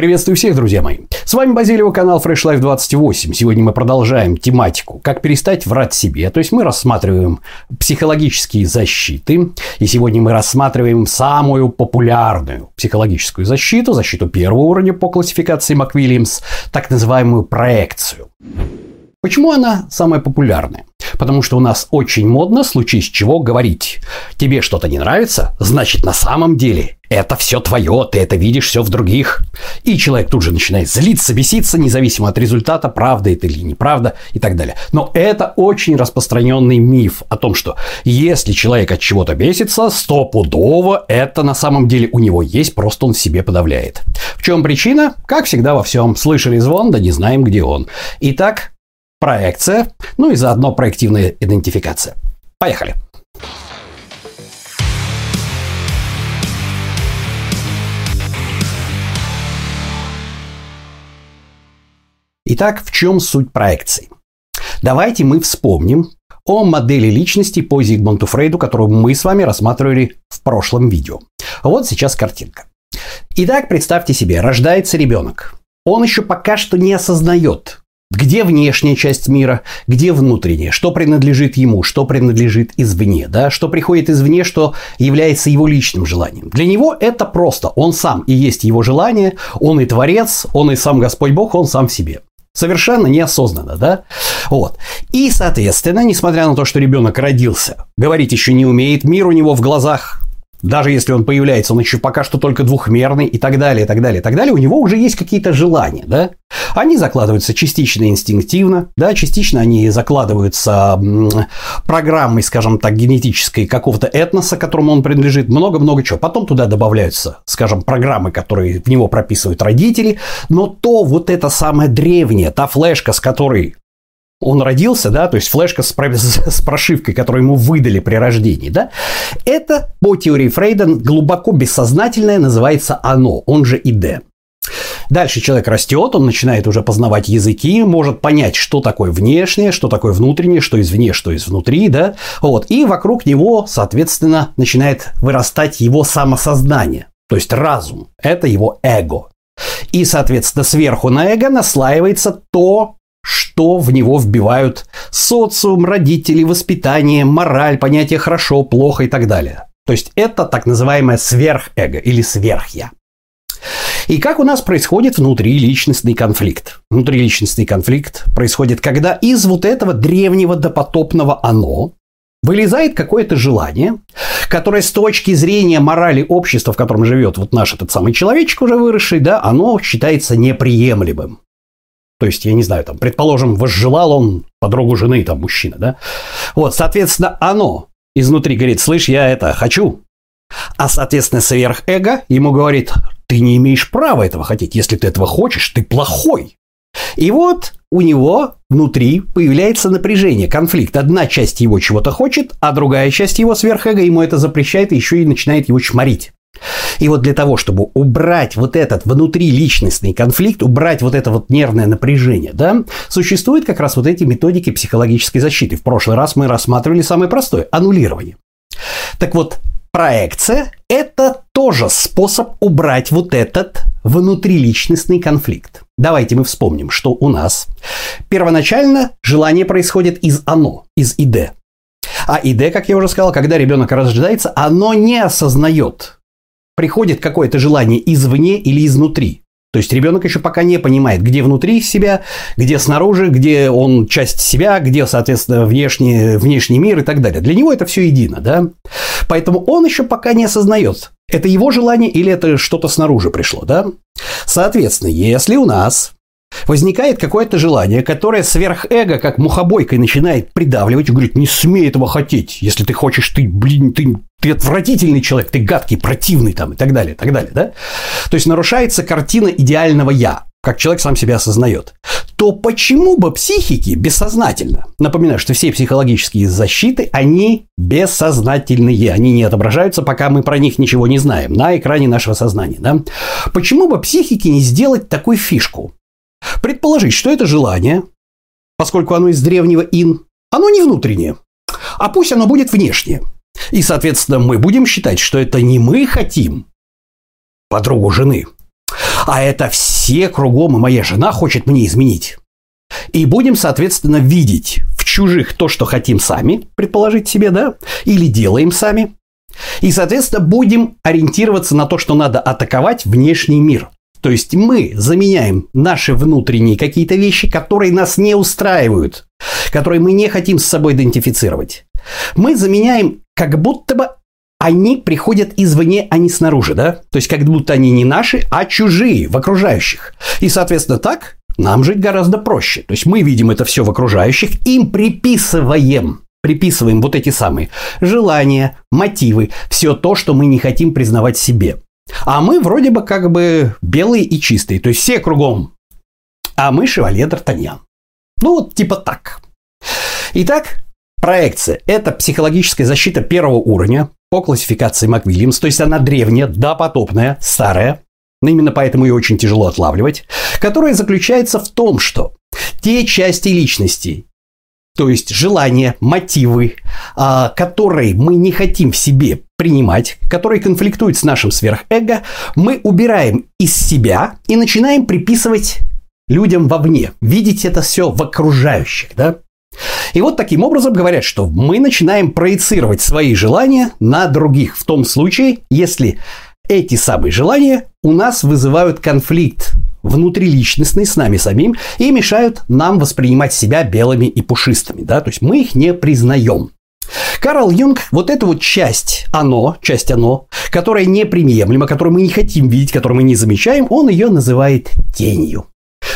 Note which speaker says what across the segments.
Speaker 1: Приветствую всех, друзья мои. С вами Базилио, канал Fresh Life 28. Сегодня мы продолжаем тематику «Как перестать врать себе». То есть мы рассматриваем психологические защиты. И сегодня мы рассматриваем самую популярную психологическую защиту, защиту первого уровня по классификации МакВильямс, так называемую проекцию. Почему она самая популярная? Потому что у нас очень модно, случись чего, говорить. Тебе что-то не нравится, значит на самом деле это все твое, ты это видишь все в других. И человек тут же начинает злиться, беситься, независимо от результата, правда это или неправда и так далее. Но это очень распространенный миф о том, что если человек от чего-то бесится, стопудово это на самом деле у него есть, просто он в себе подавляет. В чем причина? Как всегда во всем. Слышали звон, да не знаем, где он. Итак, проекция, ну и заодно проективная идентификация. Поехали! Итак, в чем суть проекции? Давайте мы вспомним о модели личности по Зигмунту Фрейду, которую мы с вами рассматривали в прошлом видео. Вот сейчас картинка. Итак, представьте себе, рождается ребенок. Он еще пока что не осознает, где внешняя часть мира, где внутренняя, что принадлежит ему, что принадлежит извне, да, что приходит извне, что является его личным желанием. Для него это просто, он сам и есть его желание, он и творец, он и сам Господь Бог, он сам в себе. Совершенно неосознанно, да? Вот. И, соответственно, несмотря на то, что ребенок родился, говорить еще не умеет, мир у него в глазах даже если он появляется, он еще пока что только двухмерный и так далее, и так далее, и так далее, у него уже есть какие-то желания, да? Они закладываются частично инстинктивно, да, частично они закладываются программой, скажем так, генетической какого-то этноса, которому он принадлежит, много-много чего. Потом туда добавляются, скажем, программы, которые в него прописывают родители, но то вот это самое древнее, та флешка, с которой он родился, да, то есть флешка с, с прошивкой, которую ему выдали при рождении, да, это по теории Фрейда глубоко бессознательное называется оно, он же ИД. Дальше человек растет, он начинает уже познавать языки, может понять, что такое внешнее, что такое внутреннее, что извне, что из внутри, да, вот, и вокруг него, соответственно, начинает вырастать его самосознание, то есть разум, это его эго. И, соответственно, сверху на эго наслаивается то, что в него вбивают социум, родители, воспитание, мораль, понятие хорошо, плохо и так далее. То есть это так называемое сверхэго или сверхя. И как у нас происходит внутриличностный конфликт? Внутриличностный конфликт происходит, когда из вот этого древнего допотопного «оно» вылезает какое-то желание, которое с точки зрения морали общества, в котором живет вот наш этот самый человечек уже выросший, да, оно считается неприемлемым. То есть, я не знаю, там, предположим, возжелал он подругу жены, там, мужчина, да? Вот, соответственно, оно изнутри говорит, слышь, я это хочу. А, соответственно, сверхэго ему говорит, ты не имеешь права этого хотеть. Если ты этого хочешь, ты плохой. И вот у него внутри появляется напряжение, конфликт. Одна часть его чего-то хочет, а другая часть его сверхэго ему это запрещает и еще и начинает его чморить. И вот для того, чтобы убрать вот этот внутриличностный конфликт, убрать вот это вот нервное напряжение, да, существуют как раз вот эти методики психологической защиты. В прошлый раз мы рассматривали самое простое – аннулирование. Так вот, проекция – это тоже способ убрать вот этот внутриличностный конфликт. Давайте мы вспомним, что у нас первоначально желание происходит из «оно», из «иде». А ИД, как я уже сказал, когда ребенок рождается, оно не осознает приходит какое-то желание извне или изнутри. То есть ребенок еще пока не понимает, где внутри себя, где снаружи, где он часть себя, где, соответственно, внешний, внешний мир и так далее. Для него это все едино, да? Поэтому он еще пока не осознает, это его желание или это что-то снаружи пришло, да? Соответственно, если у нас возникает какое-то желание, которое сверхэго, как мухобойкой, начинает придавливать и говорит, не смей этого хотеть. Если ты хочешь, ты, блин, ты, ты отвратительный человек, ты гадкий, противный там и так далее, и так далее, да? То есть нарушается картина идеального «я», как человек сам себя осознает, то почему бы психики бессознательно, напоминаю, что все психологические защиты, они бессознательные, они не отображаются, пока мы про них ничего не знаем, на экране нашего сознания, да? Почему бы психики не сделать такую фишку? Предположить, что это желание, поскольку оно из древнего ин, оно не внутреннее, а пусть оно будет внешнее. И, соответственно, мы будем считать, что это не мы хотим подругу жены, а это все кругом, и моя жена хочет мне изменить. И будем, соответственно, видеть в чужих то, что хотим сами, предположить себе, да, или делаем сами. И, соответственно, будем ориентироваться на то, что надо атаковать внешний мир. То есть мы заменяем наши внутренние какие-то вещи, которые нас не устраивают, которые мы не хотим с собой идентифицировать. Мы заменяем как будто бы они приходят извне, а не снаружи, да? То есть как будто они не наши, а чужие в окружающих. И, соответственно, так нам жить гораздо проще. То есть мы видим это все в окружающих, им приписываем приписываем вот эти самые желания, мотивы, все то, что мы не хотим признавать себе. А мы вроде бы как бы белые и чистые, то есть все кругом. А мы шевалье Д'Артаньян. Ну вот типа так. Итак, проекция – это психологическая защита первого уровня по классификации МакВильямс, то есть она древняя, допотопная, старая, но именно поэтому ее очень тяжело отлавливать, которая заключается в том, что те части личности, то есть желания, мотивы, а, которые мы не хотим в себе принимать, которые конфликтуют с нашим сверхэго, мы убираем из себя и начинаем приписывать людям вовне, видеть это все в окружающих, да? И вот таким образом говорят, что мы начинаем проецировать свои желания на других. В том случае, если эти самые желания у нас вызывают конфликт внутриличностный с нами самим и мешают нам воспринимать себя белыми и пушистыми, да, то есть мы их не признаем. Карл Юнг, вот эту вот часть оно, часть оно, которая неприемлема, которую мы не хотим видеть, которую мы не замечаем, он ее называет тенью.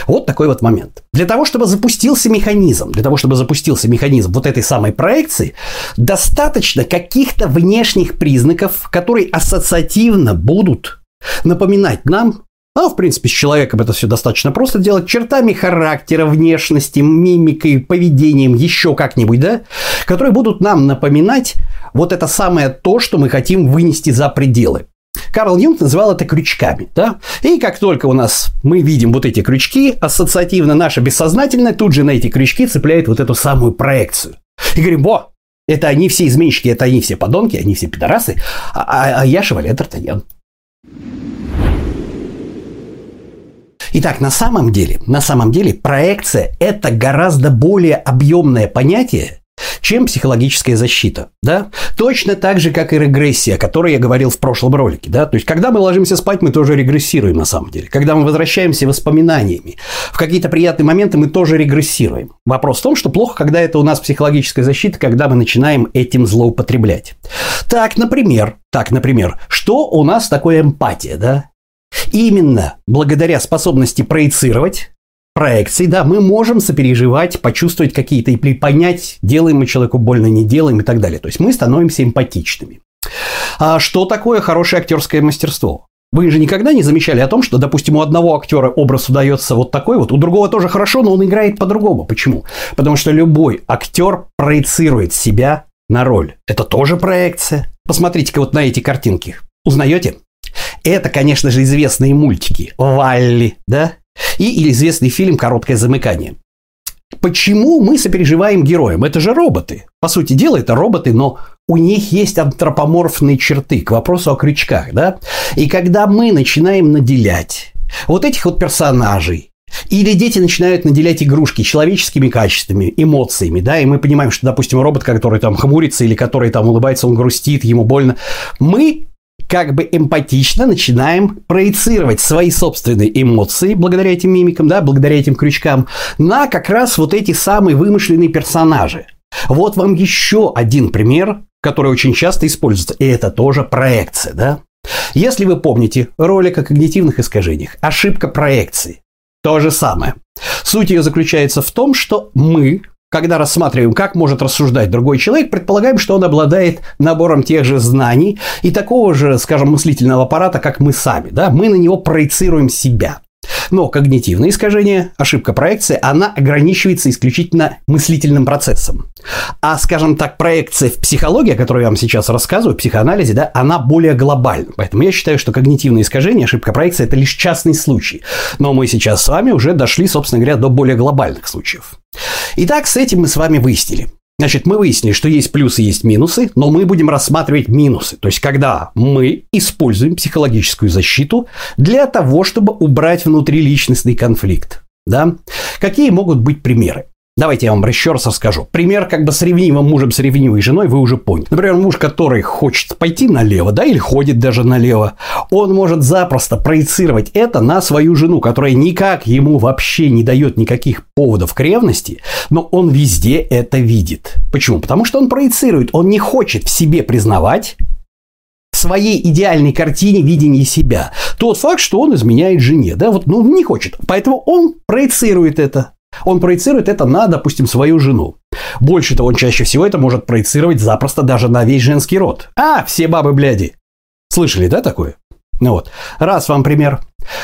Speaker 1: Вот такой вот момент. Для того, чтобы запустился механизм, для того, чтобы запустился механизм вот этой самой проекции, достаточно каких-то внешних признаков, которые ассоциативно будут напоминать нам а, в принципе, с человеком это все достаточно просто делать. Чертами характера, внешности, мимикой, поведением, еще как-нибудь, да? Которые будут нам напоминать вот это самое то, что мы хотим вынести за пределы. Карл Юнг называл это крючками, да? И как только у нас мы видим вот эти крючки, ассоциативно наше бессознательное тут же на эти крючки цепляет вот эту самую проекцию. И говорим, во, это они все изменщики, это они все подонки, они все пидорасы, а, а, а я шевале Д'Артаньян. Итак, на самом деле, на самом деле проекция – это гораздо более объемное понятие, чем психологическая защита, да? Точно так же, как и регрессия, о которой я говорил в прошлом ролике, да? То есть, когда мы ложимся спать, мы тоже регрессируем на самом деле. Когда мы возвращаемся воспоминаниями в какие-то приятные моменты, мы тоже регрессируем. Вопрос в том, что плохо, когда это у нас психологическая защита, когда мы начинаем этим злоупотреблять. Так, например, так, например, что у нас такое эмпатия, да? Именно благодаря способности проецировать проекции, да, мы можем сопереживать, почувствовать какие-то и понять, делаем мы человеку больно, не делаем и так далее. То есть мы становимся эмпатичными. А что такое хорошее актерское мастерство? Вы же никогда не замечали о том, что, допустим, у одного актера образ удается вот такой вот, у другого тоже хорошо, но он играет по-другому. Почему? Потому что любой актер проецирует себя на роль. Это тоже проекция. Посмотрите-ка вот на эти картинки. Узнаете? Это, конечно же, известные мультики. Валли, да? И известный фильм «Короткое замыкание». Почему мы сопереживаем героям? Это же роботы. По сути дела, это роботы, но у них есть антропоморфные черты к вопросу о крючках, да? И когда мы начинаем наделять вот этих вот персонажей, или дети начинают наделять игрушки человеческими качествами, эмоциями, да, и мы понимаем, что, допустим, робот, который там хмурится или который там улыбается, он грустит, ему больно. Мы как бы эмпатично начинаем проецировать свои собственные эмоции благодаря этим мимикам, да, благодаря этим крючкам, на как раз вот эти самые вымышленные персонажи. Вот вам еще один пример, который очень часто используется, и это тоже проекция, да. Если вы помните ролик о когнитивных искажениях, ошибка проекции, то же самое. Суть ее заключается в том, что мы когда рассматриваем, как может рассуждать другой человек, предполагаем, что он обладает набором тех же знаний и такого же, скажем, мыслительного аппарата, как мы сами. Да? Мы на него проецируем себя. Но когнитивное искажение, ошибка проекции, она ограничивается исключительно мыслительным процессом. А, скажем так, проекция в психологии, о которой я вам сейчас рассказываю, в психоанализе, да, она более глобальна. Поэтому я считаю, что когнитивное искажение, ошибка проекции – это лишь частный случай. Но мы сейчас с вами уже дошли, собственно говоря, до более глобальных случаев. Итак, с этим мы с вами выяснили. Значит, мы выяснили, что есть плюсы, есть минусы, но мы будем рассматривать минусы. То есть, когда мы используем психологическую защиту для того, чтобы убрать внутриличностный конфликт. Да? Какие могут быть примеры? Давайте я вам еще раз расскажу. Пример как бы с ревнивым мужем, с ревнивой женой вы уже поняли. Например, муж, который хочет пойти налево, да, или ходит даже налево, он может запросто проецировать это на свою жену, которая никак ему вообще не дает никаких поводов к ревности, но он везде это видит. Почему? Потому что он проецирует, он не хочет в себе признавать своей идеальной картине видения себя. Тот факт, что он изменяет жене, да, вот, ну, не хочет. Поэтому он проецирует это. Он проецирует это на, допустим, свою жену. Больше того, он чаще всего это может проецировать запросто даже на весь женский род. А, все бабы бляди. Слышали, да, такое? Ну вот. Раз вам пример.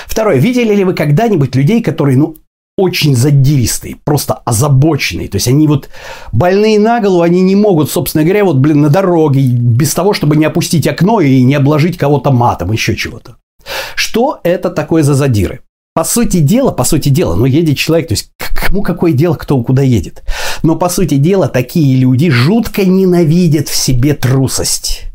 Speaker 1: Второе. Видели ли вы когда-нибудь людей, которые, ну, очень задиристые, просто озабоченные. То есть они вот больные на голову, они не могут, собственно говоря, вот, блин, на дороге, без того, чтобы не опустить окно и не обложить кого-то матом, еще чего-то. Что это такое за задиры? По сути дела, по сути дела, ну, едет человек, то есть кому какое дело, кто куда едет. Но, по сути дела, такие люди жутко ненавидят в себе трусость.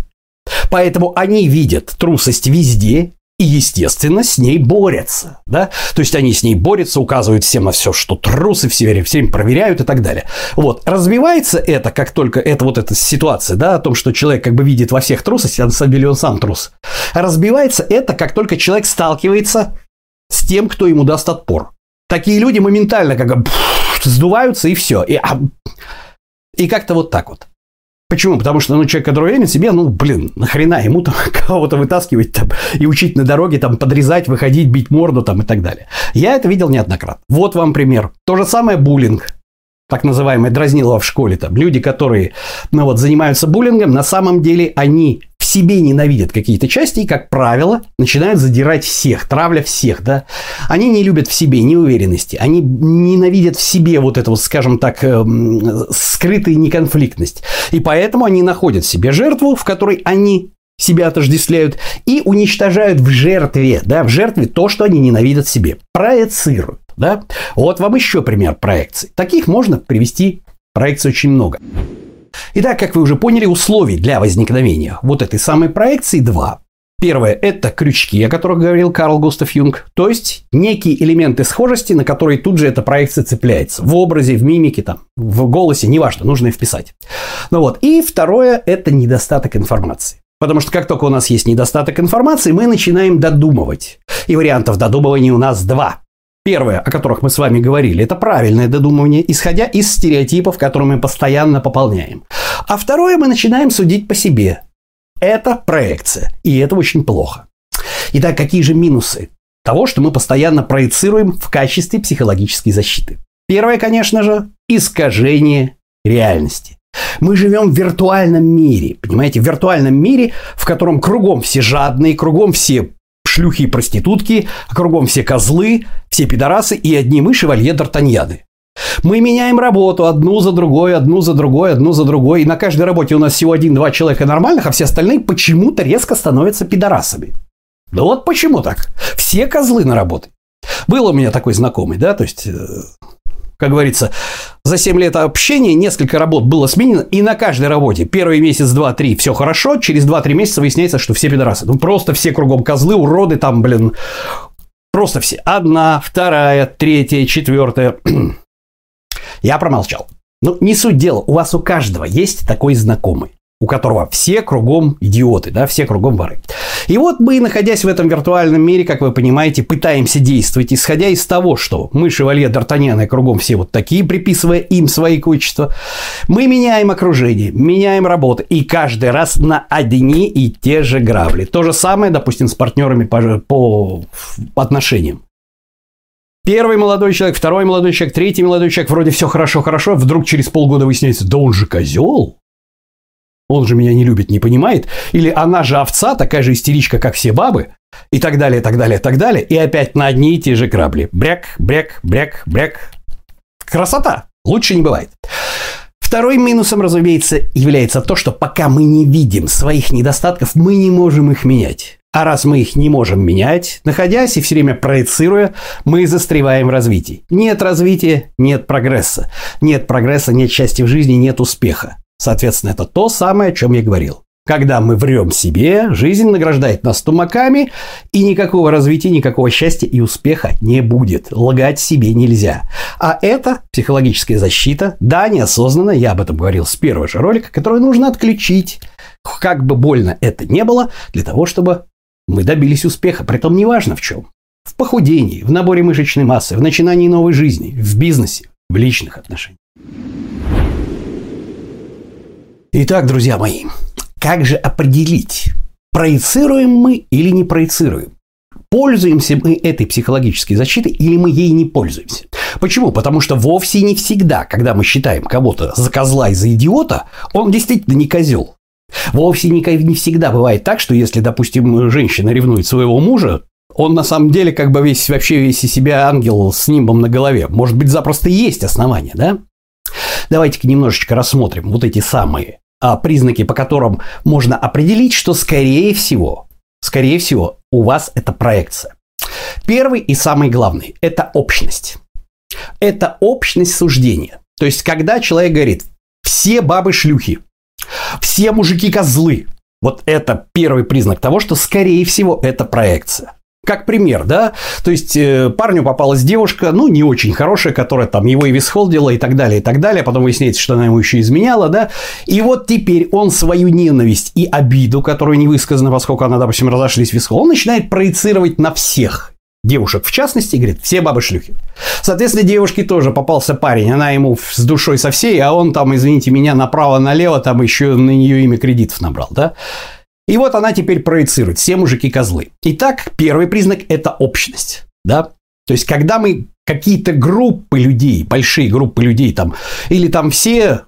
Speaker 1: Поэтому они видят трусость везде и, естественно, с ней борются. Да? То есть они с ней борются, указывают всем на все, что трусы все время, все время проверяют и так далее. Вот. Развивается это, как только это вот эта ситуация, да, о том, что человек как бы видит во всех трусость, а на самом деле он сам трус. Разбивается это, как только человек сталкивается с тем, кто ему даст отпор. Такие люди моментально как бы сдуваются и все. И, а, и как-то вот так вот. Почему? Потому что, ну, человек, который уверен себе, ну, блин, нахрена ему там кого-то вытаскивать там и учить на дороге, там, подрезать, выходить, бить морду там и так далее. Я это видел неоднократно. Вот вам пример. То же самое буллинг так называемое дразнилово в школе, там, люди, которые, ну вот, занимаются буллингом, на самом деле они себе ненавидят какие-то части и, как правило, начинают задирать всех, травля всех, да. Они не любят в себе неуверенности, они ненавидят в себе вот эту, скажем так, э, скрытую неконфликтность. И поэтому они находят себе жертву, в которой они себя отождествляют и уничтожают в жертве, да, в жертве то, что они ненавидят в себе, проецируют. Да? Вот вам еще пример проекций. Таких можно привести проекций очень много. Итак, как вы уже поняли, условий для возникновения вот этой самой проекции два. Первое – это крючки, о которых говорил Карл Густав Юнг, то есть некие элементы схожести, на которые тут же эта проекция цепляется. В образе, в мимике, там, в голосе, неважно, нужно вписать. Ну вот. И второе – это недостаток информации. Потому что как только у нас есть недостаток информации, мы начинаем додумывать. И вариантов додумывания у нас два. Первое, о которых мы с вами говорили, это правильное додумывание, исходя из стереотипов, которые мы постоянно пополняем. А второе, мы начинаем судить по себе. Это проекция, и это очень плохо. Итак, какие же минусы того, что мы постоянно проецируем в качестве психологической защиты? Первое, конечно же, искажение реальности. Мы живем в виртуальном мире, понимаете, в виртуальном мире, в котором кругом все жадные, кругом все шлюхи и проститутки, а кругом все козлы, все пидорасы и одни мы шевалье Д'Артаньяны. Мы меняем работу одну за другой, одну за другой, одну за другой. И на каждой работе у нас всего один-два человека нормальных, а все остальные почему-то резко становятся пидорасами. Да вот почему так? Все козлы на работе. Был у меня такой знакомый, да, то есть э, как говорится, за 7 лет общения несколько работ было сменено, и на каждой работе первый месяц, два, три все хорошо, через 2-3 месяца выясняется, что все пидорасы. Ну, просто все кругом козлы, уроды там, блин, просто все. Одна, вторая, третья, четвертая. Я промолчал. Ну, не суть дела, у вас у каждого есть такой знакомый у которого все кругом идиоты, да, все кругом воры. И вот мы, находясь в этом виртуальном мире, как вы понимаете, пытаемся действовать, исходя из того, что мы, шевалье Д'Артаньян, и кругом все вот такие, приписывая им свои качества, мы меняем окружение, меняем работу, и каждый раз на одни и те же грабли. То же самое, допустим, с партнерами по, по отношениям. Первый молодой человек, второй молодой человек, третий молодой человек, вроде все хорошо-хорошо, вдруг через полгода выясняется, да он же козел он же меня не любит, не понимает, или она же овца, такая же истеричка, как все бабы, и так далее, так далее, так далее, и опять на одни и те же грабли. Бряк, бряк, бряк, бряк. Красота! Лучше не бывает. Второй минусом, разумеется, является то, что пока мы не видим своих недостатков, мы не можем их менять. А раз мы их не можем менять, находясь и все время проецируя, мы застреваем в развитии. Нет развития – нет прогресса. Нет прогресса – нет счастья в жизни, нет успеха. Соответственно, это то самое, о чем я говорил. Когда мы врем себе, жизнь награждает нас тумаками, и никакого развития, никакого счастья и успеха не будет. Лгать себе нельзя. А это психологическая защита, да, неосознанно, я об этом говорил с первого же ролика, которую нужно отключить. Как бы больно это не было, для того, чтобы мы добились успеха, притом неважно в чем. В похудении, в наборе мышечной массы, в начинании новой жизни, в бизнесе, в личных отношениях. Итак, друзья мои, как же определить, проецируем мы или не проецируем? Пользуемся мы этой психологической защитой или мы ей не пользуемся? Почему? Потому что вовсе не всегда, когда мы считаем кого-то за козла и за идиота, он действительно не козел. Вовсе не, не всегда бывает так, что если, допустим, женщина ревнует своего мужа, он на самом деле как бы весь, вообще весь из себя ангел с нимбом на голове. Может быть, запросто есть основания, да? Давайте-ка немножечко рассмотрим вот эти самые признаки, по которым можно определить, что скорее всего, скорее всего, у вас это проекция. Первый и самый главный – это общность. Это общность суждения. То есть, когда человек говорит, все бабы шлюхи, все мужики козлы, вот это первый признак того, что, скорее всего, это проекция. Как пример, да? То есть, э, парню попалась девушка, ну, не очень хорошая, которая там его и висхолдила и так далее, и так далее. Потом выясняется, что она ему еще изменяла, да? И вот теперь он свою ненависть и обиду, которую не высказана, поскольку она, допустим, разошлись висхол, он начинает проецировать на всех девушек в частности, говорит, все бабы шлюхи. Соответственно, девушке тоже попался парень, она ему с душой со всей, а он там, извините меня, направо-налево, там еще на нее имя кредитов набрал, да? И вот она теперь проецирует. Все мужики козлы. Итак, первый признак – это общность. Да? То есть, когда мы какие-то группы людей, большие группы людей там, или там все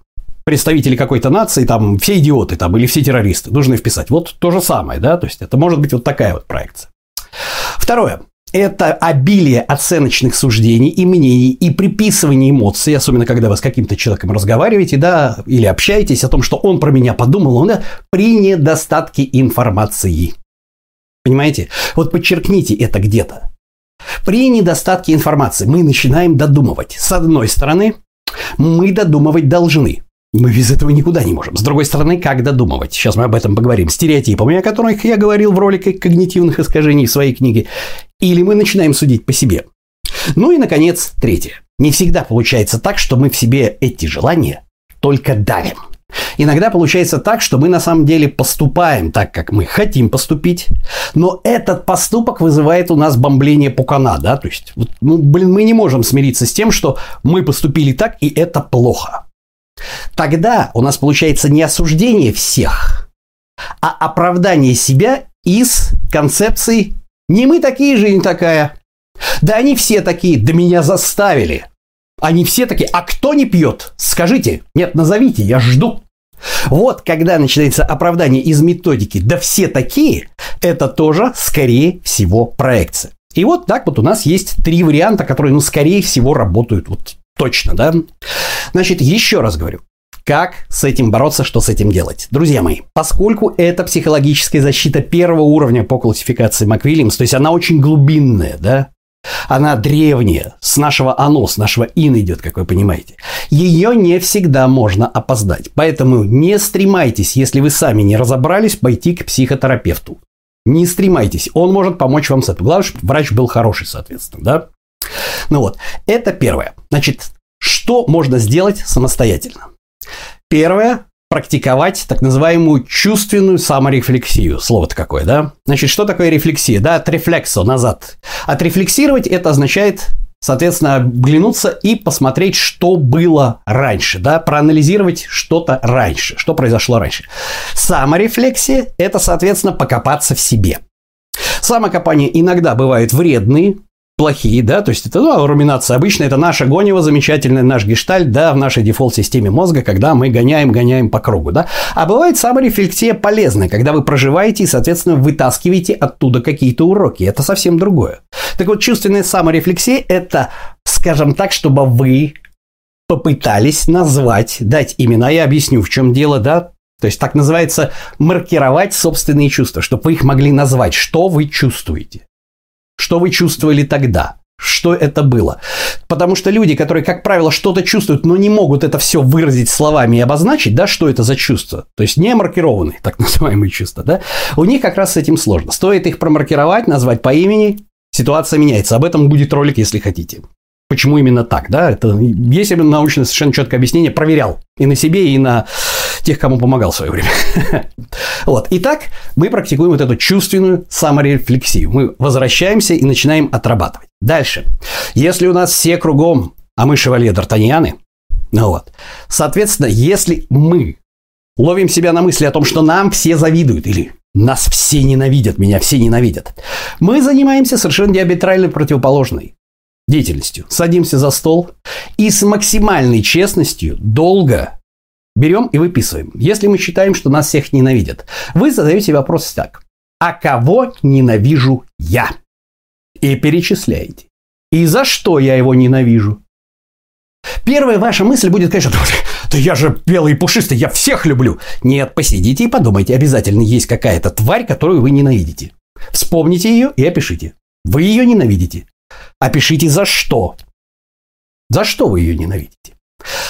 Speaker 1: представители какой-то нации, там все идиоты там, или все террористы, нужно вписать. Вот то же самое, да, то есть это может быть вот такая вот проекция. Второе это обилие оценочных суждений и мнений и приписывание эмоций, особенно когда вы с каким-то человеком разговариваете, да, или общаетесь о том, что он про меня подумал, он да, при недостатке информации. Понимаете? Вот подчеркните это где-то. При недостатке информации мы начинаем додумывать. С одной стороны, мы додумывать должны. Мы без этого никуда не можем. С другой стороны, как додумывать? Сейчас мы об этом поговорим. Стереотипами, о которых я говорил в ролике когнитивных искажений в своей книге. Или мы начинаем судить по себе. Ну и, наконец, третье. Не всегда получается так, что мы в себе эти желания только давим. Иногда получается так, что мы на самом деле поступаем так, как мы хотим поступить, но этот поступок вызывает у нас бомбление пукана, да, то есть, ну, блин, мы не можем смириться с тем, что мы поступили так, и это плохо. Тогда у нас получается не осуждение всех, а оправдание себя из концепции «не мы такие, жизнь такая». Да они все такие, да меня заставили. Они все такие, а кто не пьет? Скажите, нет, назовите, я жду. Вот когда начинается оправдание из методики «да все такие», это тоже, скорее всего, проекция. И вот так вот у нас есть три варианта, которые, ну, скорее всего, работают вот точно, да? Значит, еще раз говорю, как с этим бороться, что с этим делать? Друзья мои, поскольку это психологическая защита первого уровня по классификации МакВильямс, то есть она очень глубинная, да, она древняя, с нашего оно, с нашего ин идет, как вы понимаете. Ее не всегда можно опоздать. Поэтому не стремайтесь, если вы сами не разобрались, пойти к психотерапевту. Не стремайтесь, он может помочь вам с этим. Главное, чтобы врач был хороший, соответственно, да? Ну вот, это первое. Значит, что можно сделать самостоятельно? Первое практиковать так называемую чувственную саморефлексию. Слово-то какое, да? Значит, что такое рефлексия? Да, от рефлексо, назад. Отрефлексировать это означает соответственно, глянуться и посмотреть, что было раньше, да, проанализировать что-то раньше, что произошло раньше. Саморефлексия – это, соответственно, покопаться в себе. Самокопания иногда бывают вредные, плохие, да, то есть это ну, руминация обычно, это наша гонева замечательная, наш гештальт, да, в нашей дефолт-системе мозга, когда мы гоняем, гоняем по кругу, да. А бывает саморефлексия полезная, когда вы проживаете и, соответственно, вытаскиваете оттуда какие-то уроки, это совсем другое. Так вот, чувственная саморефлексия – это, скажем так, чтобы вы попытались назвать, дать имена, я объясню, в чем дело, да, То есть так называется маркировать собственные чувства, чтобы вы их могли назвать, что вы чувствуете. Что вы чувствовали тогда? Что это было? Потому что люди, которые, как правило, что-то чувствуют, но не могут это все выразить словами и обозначить, да, что это за чувство, то есть не маркированные, так называемые чувства, да, у них как раз с этим сложно. Стоит их промаркировать, назвать по имени, ситуация меняется. Об этом будет ролик, если хотите. Почему именно так, да? Это есть научное совершенно четкое объяснение, проверял и на себе, и на тех, кому помогал в свое время. вот. Итак, мы практикуем вот эту чувственную саморефлексию. Мы возвращаемся и начинаем отрабатывать. Дальше. Если у нас все кругом, а мы шевалье Д'Артаньяны, ну вот, соответственно, если мы ловим себя на мысли о том, что нам все завидуют или нас все ненавидят, меня все ненавидят, мы занимаемся совершенно диаметрально противоположной деятельностью. Садимся за стол и с максимальной честностью долго берем и выписываем. Если мы считаем, что нас всех ненавидят, вы задаете вопрос так. А кого ненавижу я? И перечисляете. И за что я его ненавижу? Первая ваша мысль будет, конечно, да я же белый и пушистый, я всех люблю. Нет, посидите и подумайте, обязательно есть какая-то тварь, которую вы ненавидите. Вспомните ее и опишите. Вы ее ненавидите. Опишите за что. За что вы ее ненавидите?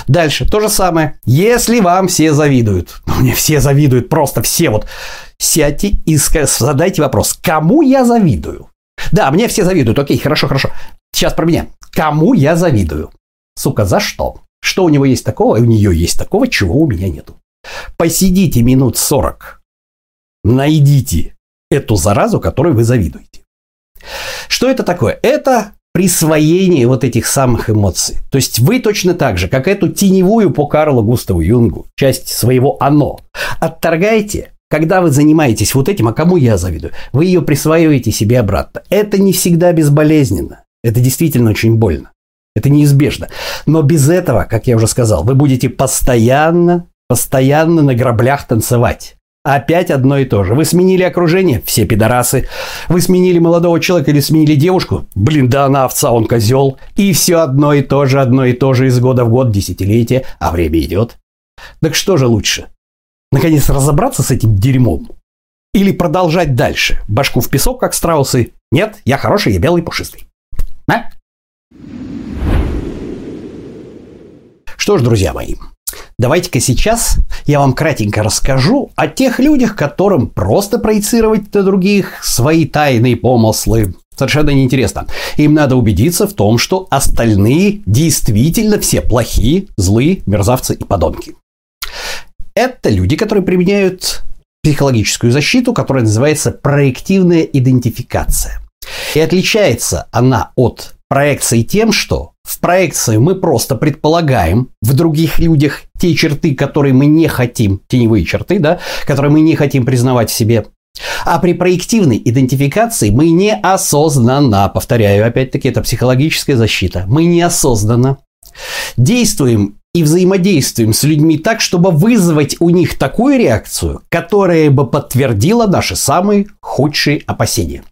Speaker 1: Дальше, то же самое. Если вам все завидуют, ну, мне все завидуют, просто все вот, сядьте и задайте вопрос, кому я завидую? Да, мне все завидуют, окей, хорошо, хорошо. Сейчас про меня. Кому я завидую? Сука, за что? Что у него есть такого, и у нее есть такого, чего у меня нету? Посидите минут 40. Найдите эту заразу, которой вы завидуете. Что это такое? Это присвоение вот этих самых эмоций. То есть вы точно так же, как эту теневую по Карлу Густаву Юнгу, часть своего «оно», отторгаете, когда вы занимаетесь вот этим, а кому я завидую, вы ее присваиваете себе обратно. Это не всегда безболезненно. Это действительно очень больно. Это неизбежно. Но без этого, как я уже сказал, вы будете постоянно, постоянно на граблях танцевать. Опять одно и то же. Вы сменили окружение? Все пидорасы. Вы сменили молодого человека или сменили девушку? Блин, да она овца, он козел. И все одно и то же, одно и то же из года в год, десятилетия, а время идет. Так что же лучше? Наконец разобраться с этим дерьмом? Или продолжать дальше? Башку в песок, как страусы? Нет, я хороший, я белый, пушистый. А? Что ж, друзья мои, Давайте-ка сейчас я вам кратенько расскажу о тех людях, которым просто проецировать на других свои тайные помыслы совершенно неинтересно. Им надо убедиться в том, что остальные действительно все плохие, злые, мерзавцы и подонки. Это люди, которые применяют психологическую защиту, которая называется проективная идентификация. И отличается она от проекции тем, что в проекции мы просто предполагаем в других людях те черты, которые мы не хотим, теневые черты, да, которые мы не хотим признавать в себе. А при проективной идентификации мы неосознанно, повторяю, опять-таки, это психологическая защита, мы неосознанно действуем и взаимодействуем с людьми так, чтобы вызвать у них такую реакцию, которая бы подтвердила наши самые худшие опасения.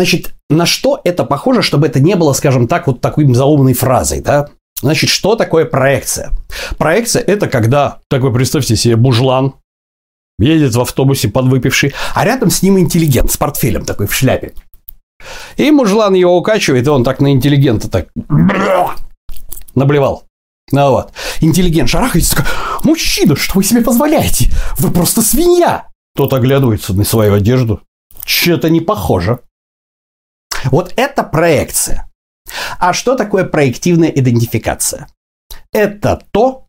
Speaker 1: Значит, на что это похоже, чтобы это не было, скажем так, вот такой заумной фразой, да? Значит, что такое проекция? Проекция – это когда, такой, представьте себе, бужлан, едет в автобусе подвыпивший, а рядом с ним интеллигент с портфелем такой в шляпе. И мужлан его укачивает, и он так на интеллигента так наблевал. Ну вот. Интеллигент шарахается, такой, мужчина, что вы себе позволяете? Вы просто свинья. Тот оглядывается на свою одежду. Что-то не похоже. Вот это проекция. А что такое проективная идентификация? Это то,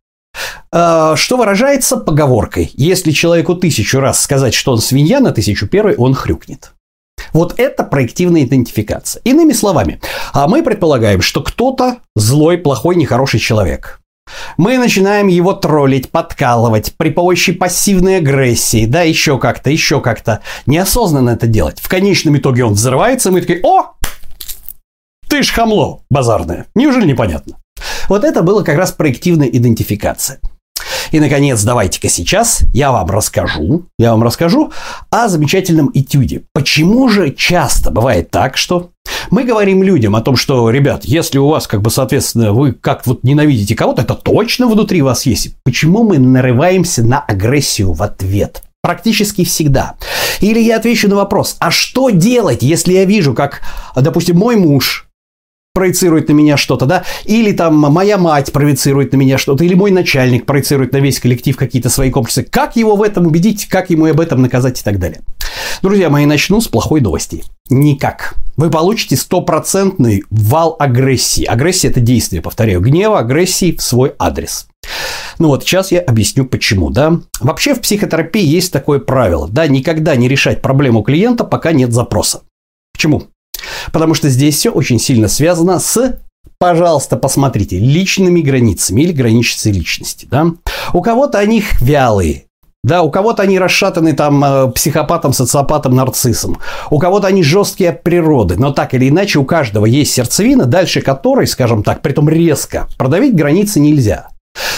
Speaker 1: э, что выражается поговоркой. Если человеку тысячу раз сказать, что он свинья, на тысячу первый он хрюкнет. Вот это проективная идентификация. Иными словами, а мы предполагаем, что кто-то злой, плохой, нехороший человек. Мы начинаем его троллить, подкалывать при помощи пассивной агрессии, да, еще как-то, еще как-то. Неосознанно это делать. В конечном итоге он взрывается, и мы такие, о, ты ж хамло базарное. Неужели непонятно? Вот это было как раз проективная идентификация. И, наконец, давайте-ка сейчас я вам расскажу, я вам расскажу о замечательном этюде. Почему же часто бывает так, что мы говорим людям о том, что, ребят, если у вас, как бы, соответственно, вы как вот ненавидите кого-то, это точно внутри вас есть. Почему мы нарываемся на агрессию в ответ? Практически всегда. Или я отвечу на вопрос, а что делать, если я вижу, как, допустим, мой муж проецирует на меня что-то, да, или там моя мать проецирует на меня что-то, или мой начальник проецирует на весь коллектив какие-то свои комплексы. Как его в этом убедить, как ему об этом наказать и так далее. Друзья мои, начну с плохой новости. Никак. Вы получите стопроцентный вал агрессии. Агрессия – это действие, повторяю, гнева, агрессии в свой адрес. Ну вот, сейчас я объясню почему, да. Вообще в психотерапии есть такое правило, да, никогда не решать проблему клиента, пока нет запроса. Почему? Потому что здесь все очень сильно связано с пожалуйста, посмотрите, личными границами или границей личности. Да? У кого-то они вялые, да, у кого-то они расшатаны там э, психопатом, социопатом, нарциссом. У кого-то они жесткие от природы. Но так или иначе у каждого есть сердцевина, дальше которой, скажем так, притом резко, продавить границы нельзя.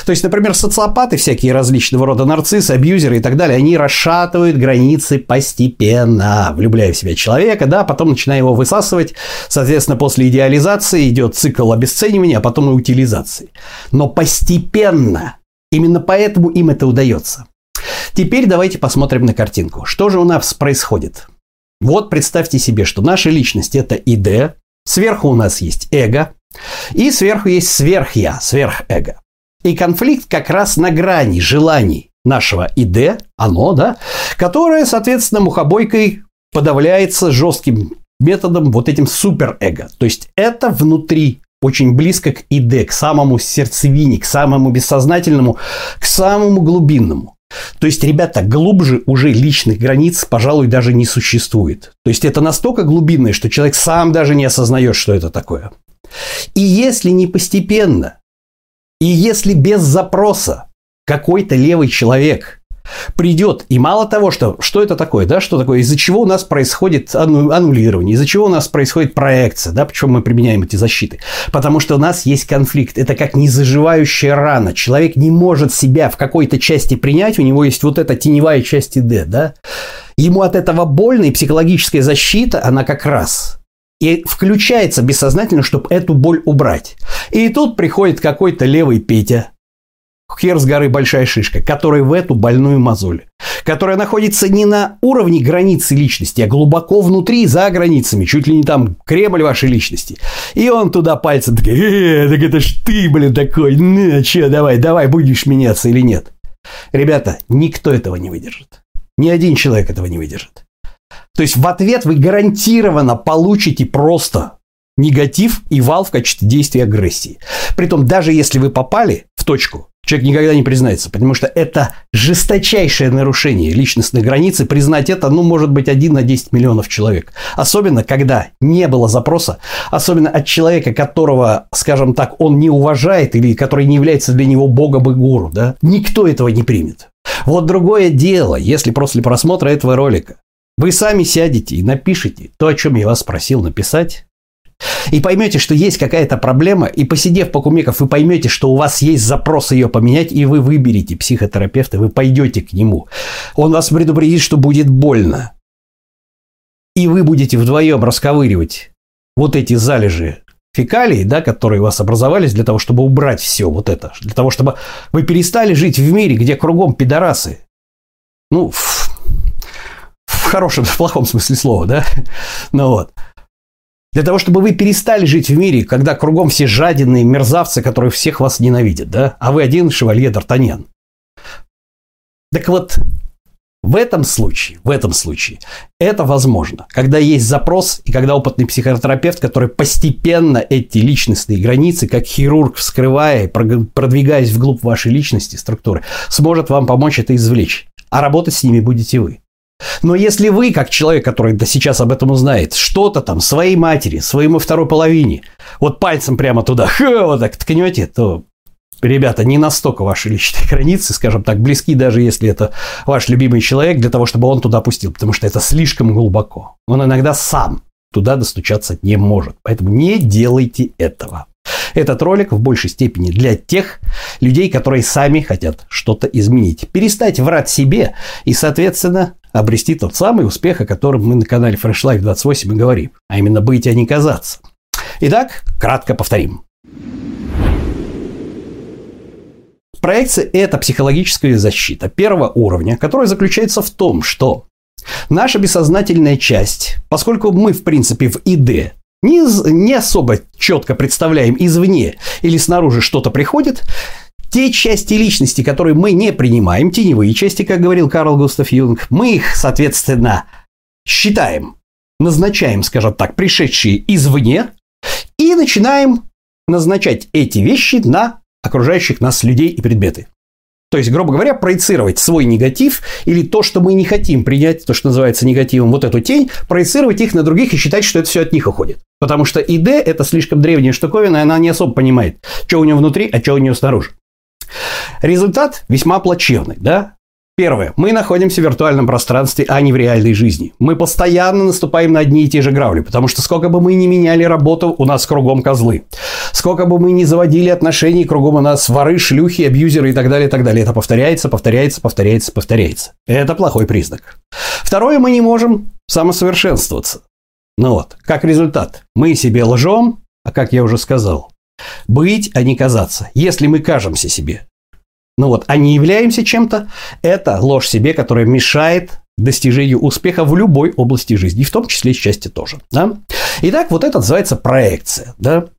Speaker 1: То есть, например, социопаты, всякие различного рода нарциссы, абьюзеры и так далее, они расшатывают границы постепенно, влюбляя в себя человека, да, потом начиная его высасывать. Соответственно, после идеализации идет цикл обесценивания, а потом и утилизации. Но постепенно. Именно поэтому им это удается. Теперь давайте посмотрим на картинку. Что же у нас происходит? Вот представьте себе, что наша личность – это ИД, сверху у нас есть эго, и сверху есть сверхя, сверхэго. И конфликт как раз на грани желаний нашего ИД, оно, да, которое, соответственно, мухобойкой подавляется жестким методом вот этим суперэго. То есть это внутри очень близко к ИД, к самому сердцевине, к самому бессознательному, к самому глубинному. То есть, ребята, глубже уже личных границ, пожалуй, даже не существует. То есть, это настолько глубинное, что человек сам даже не осознает, что это такое. И если не постепенно и если без запроса какой-то левый человек придет, и мало того, что, что это такое, да, что такое, из-за чего у нас происходит аннулирование, из-за чего у нас происходит проекция, да, почему мы применяем эти защиты, потому что у нас есть конфликт, это как незаживающая рана, человек не может себя в какой-то части принять, у него есть вот эта теневая часть ИД, да, ему от этого больно, и психологическая защита, она как раз и включается бессознательно, чтобы эту боль убрать. И тут приходит какой-то левый Петя, хер с горы большая шишка, который в эту больную мозоль, которая находится не на уровне границы личности, а глубоко внутри, за границами, чуть ли не там Кремль вашей личности. И он туда пальцем такой, э, так это ж ты, блин, такой, ну, че, давай, давай, будешь меняться или нет. Ребята, никто этого не выдержит. Ни один человек этого не выдержит. То есть в ответ вы гарантированно получите просто негатив и вал в качестве действия агрессии. Притом, даже если вы попали в точку, человек никогда не признается, потому что это жесточайшее нарушение личностных границ, и признать это, ну, может быть, один на 10 миллионов человек. Особенно, когда не было запроса, особенно от человека, которого, скажем так, он не уважает или который не является для него богом и гуру, да, никто этого не примет. Вот другое дело, если после просмотра этого ролика вы сами сядете и напишите то, о чем я вас просил написать, и поймете, что есть какая-то проблема, и посидев по кумеков, вы поймете, что у вас есть запрос ее поменять, и вы выберете психотерапевта, вы пойдете к нему. Он вас предупредит, что будет больно. И вы будете вдвоем расковыривать вот эти залежи фекалий, да, которые у вас образовались для того, чтобы убрать все вот это, для того, чтобы вы перестали жить в мире, где кругом пидорасы. Ну, хорошем, в плохом смысле слова, да? Ну вот. Для того, чтобы вы перестали жить в мире, когда кругом все жадины, мерзавцы, которые всех вас ненавидят, да? А вы один шевалье Д'Артаньян. Так вот, в этом случае, в этом случае, это возможно, когда есть запрос и когда опытный психотерапевт, который постепенно эти личностные границы, как хирург, вскрывая продвигаясь вглубь вашей личности, структуры, сможет вам помочь это извлечь. А работать с ними будете вы. Но если вы, как человек, который до сейчас об этом узнает, что-то там своей матери, своему второй половине, вот пальцем прямо туда, ха, вот так ткнете, то ребята, не настолько ваши личные границы, скажем так, близки, даже если это ваш любимый человек, для того, чтобы он туда пустил, потому что это слишком глубоко. Он иногда сам туда достучаться не может. Поэтому не делайте этого. Этот ролик в большей степени для тех людей, которые сами хотят что-то изменить. Перестать врать себе и, соответственно, обрести тот самый успех, о котором мы на канале Fresh Life 28 и говорим, а именно быть, а не казаться. Итак, кратко повторим. Проекция – это психологическая защита первого уровня, которая заключается в том, что наша бессознательная часть, поскольку мы, в принципе, в ИД не, не особо четко представляем извне или снаружи что-то приходит, те части личности, которые мы не принимаем, теневые части, как говорил Карл Густав Юнг, мы их, соответственно, считаем, назначаем, скажем так, пришедшие извне, и начинаем назначать эти вещи на окружающих нас людей и предметы. То есть, грубо говоря, проецировать свой негатив или то, что мы не хотим принять, то, что называется негативом, вот эту тень, проецировать их на других и считать, что это все от них уходит. Потому что ИД – это слишком древняя штуковина, и она не особо понимает, что у нее внутри, а что у нее снаружи. Результат весьма плачевный, да? Первое. Мы находимся в виртуальном пространстве, а не в реальной жизни. Мы постоянно наступаем на одни и те же грабли, потому что сколько бы мы ни меняли работу, у нас кругом козлы. Сколько бы мы ни заводили отношений, кругом у нас воры, шлюхи, абьюзеры и так далее, и так далее. Это повторяется, повторяется, повторяется, повторяется. Это плохой признак. Второе, мы не можем самосовершенствоваться. Ну вот, как результат, мы себе лжем, а как я уже сказал, быть, а не казаться. Если мы кажемся себе, ну вот, а не являемся чем-то, это ложь себе, которая мешает достижению успеха в любой области жизни, в том числе и счастья тоже. Да? Итак, вот это называется проекция. Да?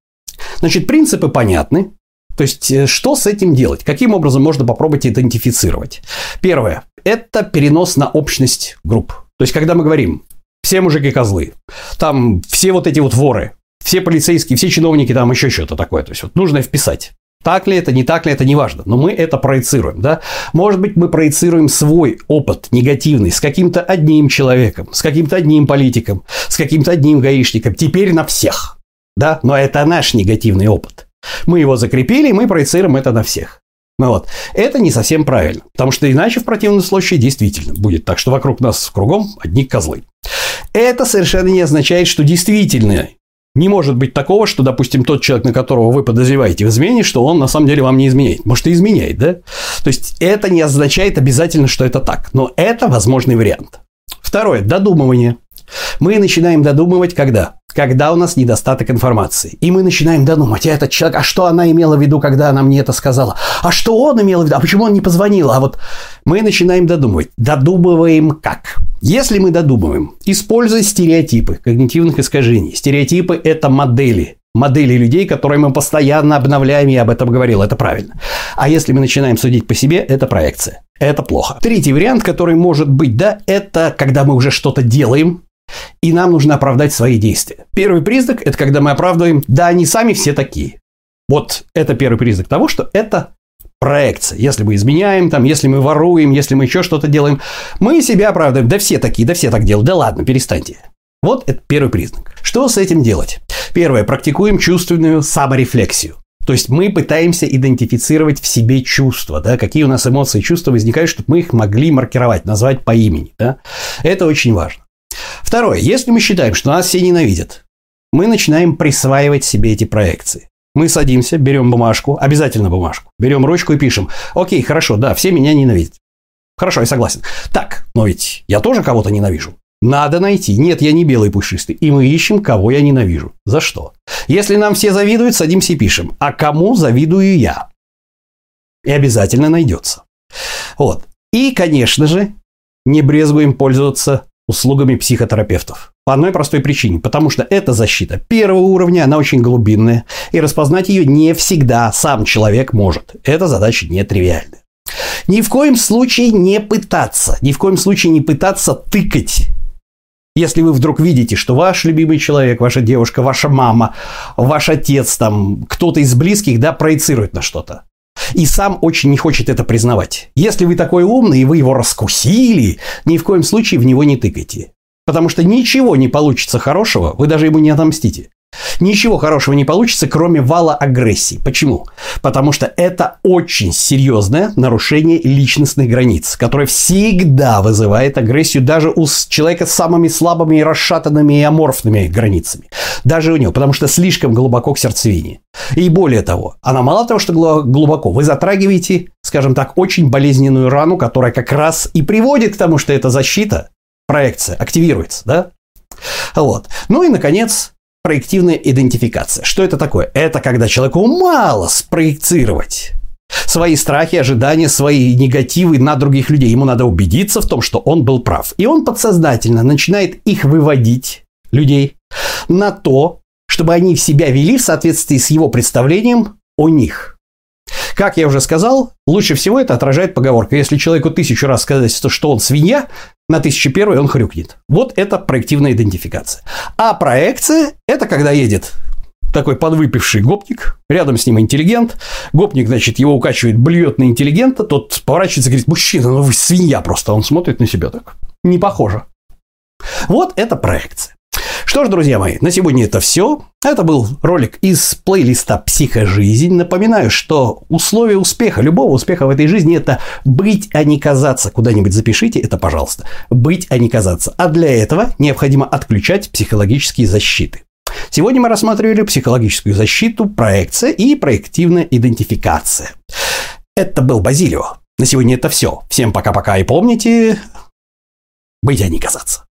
Speaker 1: Значит, принципы понятны. То есть, э, что с этим делать? Каким образом можно попробовать идентифицировать? Первое – это перенос на общность групп. То есть, когда мы говорим, все мужики козлы, там все вот эти вот воры, все полицейские, все чиновники, там еще что-то такое. То есть, вот нужно вписать. Так ли это, не так ли это, неважно. Но мы это проецируем. Да? Может быть, мы проецируем свой опыт негативный с каким-то одним человеком, с каким-то одним политиком, с каким-то одним гаишником. Теперь на всех. Да? Но это наш негативный опыт. Мы его закрепили, мы проецируем это на всех. Ну вот. Это не совсем правильно, потому что иначе в противном случае действительно будет так, что вокруг нас кругом одни козлы. Это совершенно не означает, что действительно не может быть такого, что, допустим, тот человек, на которого вы подозреваете в измене, что он на самом деле вам не изменяет. Может, и изменяет, да? То есть, это не означает обязательно, что это так. Но это возможный вариант. Второе. Додумывание. Мы начинаем додумывать когда? Когда у нас недостаток информации. И мы начинаем додумать, а этот человек, а что она имела в виду, когда она мне это сказала? А что он имел в виду? А почему он не позвонил? А вот мы начинаем додумывать. Додумываем как? Если мы додумываем, используя стереотипы когнитивных искажений. Стереотипы – это модели, модели людей, которые мы постоянно обновляем, я об этом говорил, это правильно. А если мы начинаем судить по себе, это проекция. Это плохо. Третий вариант, который может быть, да, это когда мы уже что-то делаем, и нам нужно оправдать свои действия. Первый признак – это когда мы оправдываем, да, они сами все такие. Вот это первый признак того, что это проекция. Если мы изменяем, там, если мы воруем, если мы еще что-то делаем, мы себя оправдываем. Да все такие, да все так делают. Да ладно, перестаньте. Вот это первый признак. Что с этим делать? Первое. Практикуем чувственную саморефлексию. То есть мы пытаемся идентифицировать в себе чувства, да, какие у нас эмоции и чувства возникают, чтобы мы их могли маркировать, назвать по имени. Да? Это очень важно. Второе. Если мы считаем, что нас все ненавидят, мы начинаем присваивать себе эти проекции. Мы садимся, берем бумажку, обязательно бумажку, берем ручку и пишем. Окей, хорошо, да, все меня ненавидят. Хорошо, я согласен. Так, но ведь я тоже кого-то ненавижу. Надо найти. Нет, я не белый пушистый. И мы ищем, кого я ненавижу. За что? Если нам все завидуют, садимся и пишем. А кому завидую я? И обязательно найдется. Вот. И, конечно же, не брезгуем пользоваться услугами психотерапевтов. По одной простой причине. Потому что эта защита первого уровня, она очень глубинная. И распознать ее не всегда сам человек может. Эта задача нетривиальная. Ни в коем случае не пытаться, ни в коем случае не пытаться тыкать если вы вдруг видите, что ваш любимый человек, ваша девушка, ваша мама, ваш отец, там, кто-то из близких, да, проецирует на что-то и сам очень не хочет это признавать. Если вы такой умный, и вы его раскусили, ни в коем случае в него не тыкайте. Потому что ничего не получится хорошего, вы даже ему не отомстите. Ничего хорошего не получится, кроме вала агрессии. Почему? Потому что это очень серьезное нарушение личностных границ, которое всегда вызывает агрессию даже у человека с самыми слабыми и расшатанными и аморфными границами. Даже у него, потому что слишком глубоко к сердцевине. И более того, она мало того, что глубоко, вы затрагиваете, скажем так, очень болезненную рану, которая как раз и приводит к тому, что эта защита, проекция активируется, да? Вот. Ну и, наконец, проективная идентификация. Что это такое? Это когда человеку мало спроецировать свои страхи, ожидания, свои негативы на других людей. Ему надо убедиться в том, что он был прав. И он подсознательно начинает их выводить, людей, на то, чтобы они себя вели в соответствии с его представлением о них – как я уже сказал, лучше всего это отражает поговорка. Если человеку тысячу раз сказать, что он свинья, на тысячу первый он хрюкнет. Вот это проективная идентификация. А проекция – это когда едет такой подвыпивший гопник, рядом с ним интеллигент. Гопник, значит, его укачивает, блюет на интеллигента, тот поворачивается и говорит, мужчина, ну вы свинья просто. Он смотрит на себя так. Не похоже. Вот это проекция. Что ж, друзья мои, на сегодня это все. Это был ролик из плейлиста «Психожизнь». Напоминаю, что условие успеха, любого успеха в этой жизни – это быть, а не казаться. Куда-нибудь запишите это, пожалуйста. Быть, а не казаться. А для этого необходимо отключать психологические защиты. Сегодня мы рассматривали психологическую защиту, проекция и проективная идентификация. Это был Базилио. На сегодня это все. Всем пока-пока и помните, быть, а не казаться.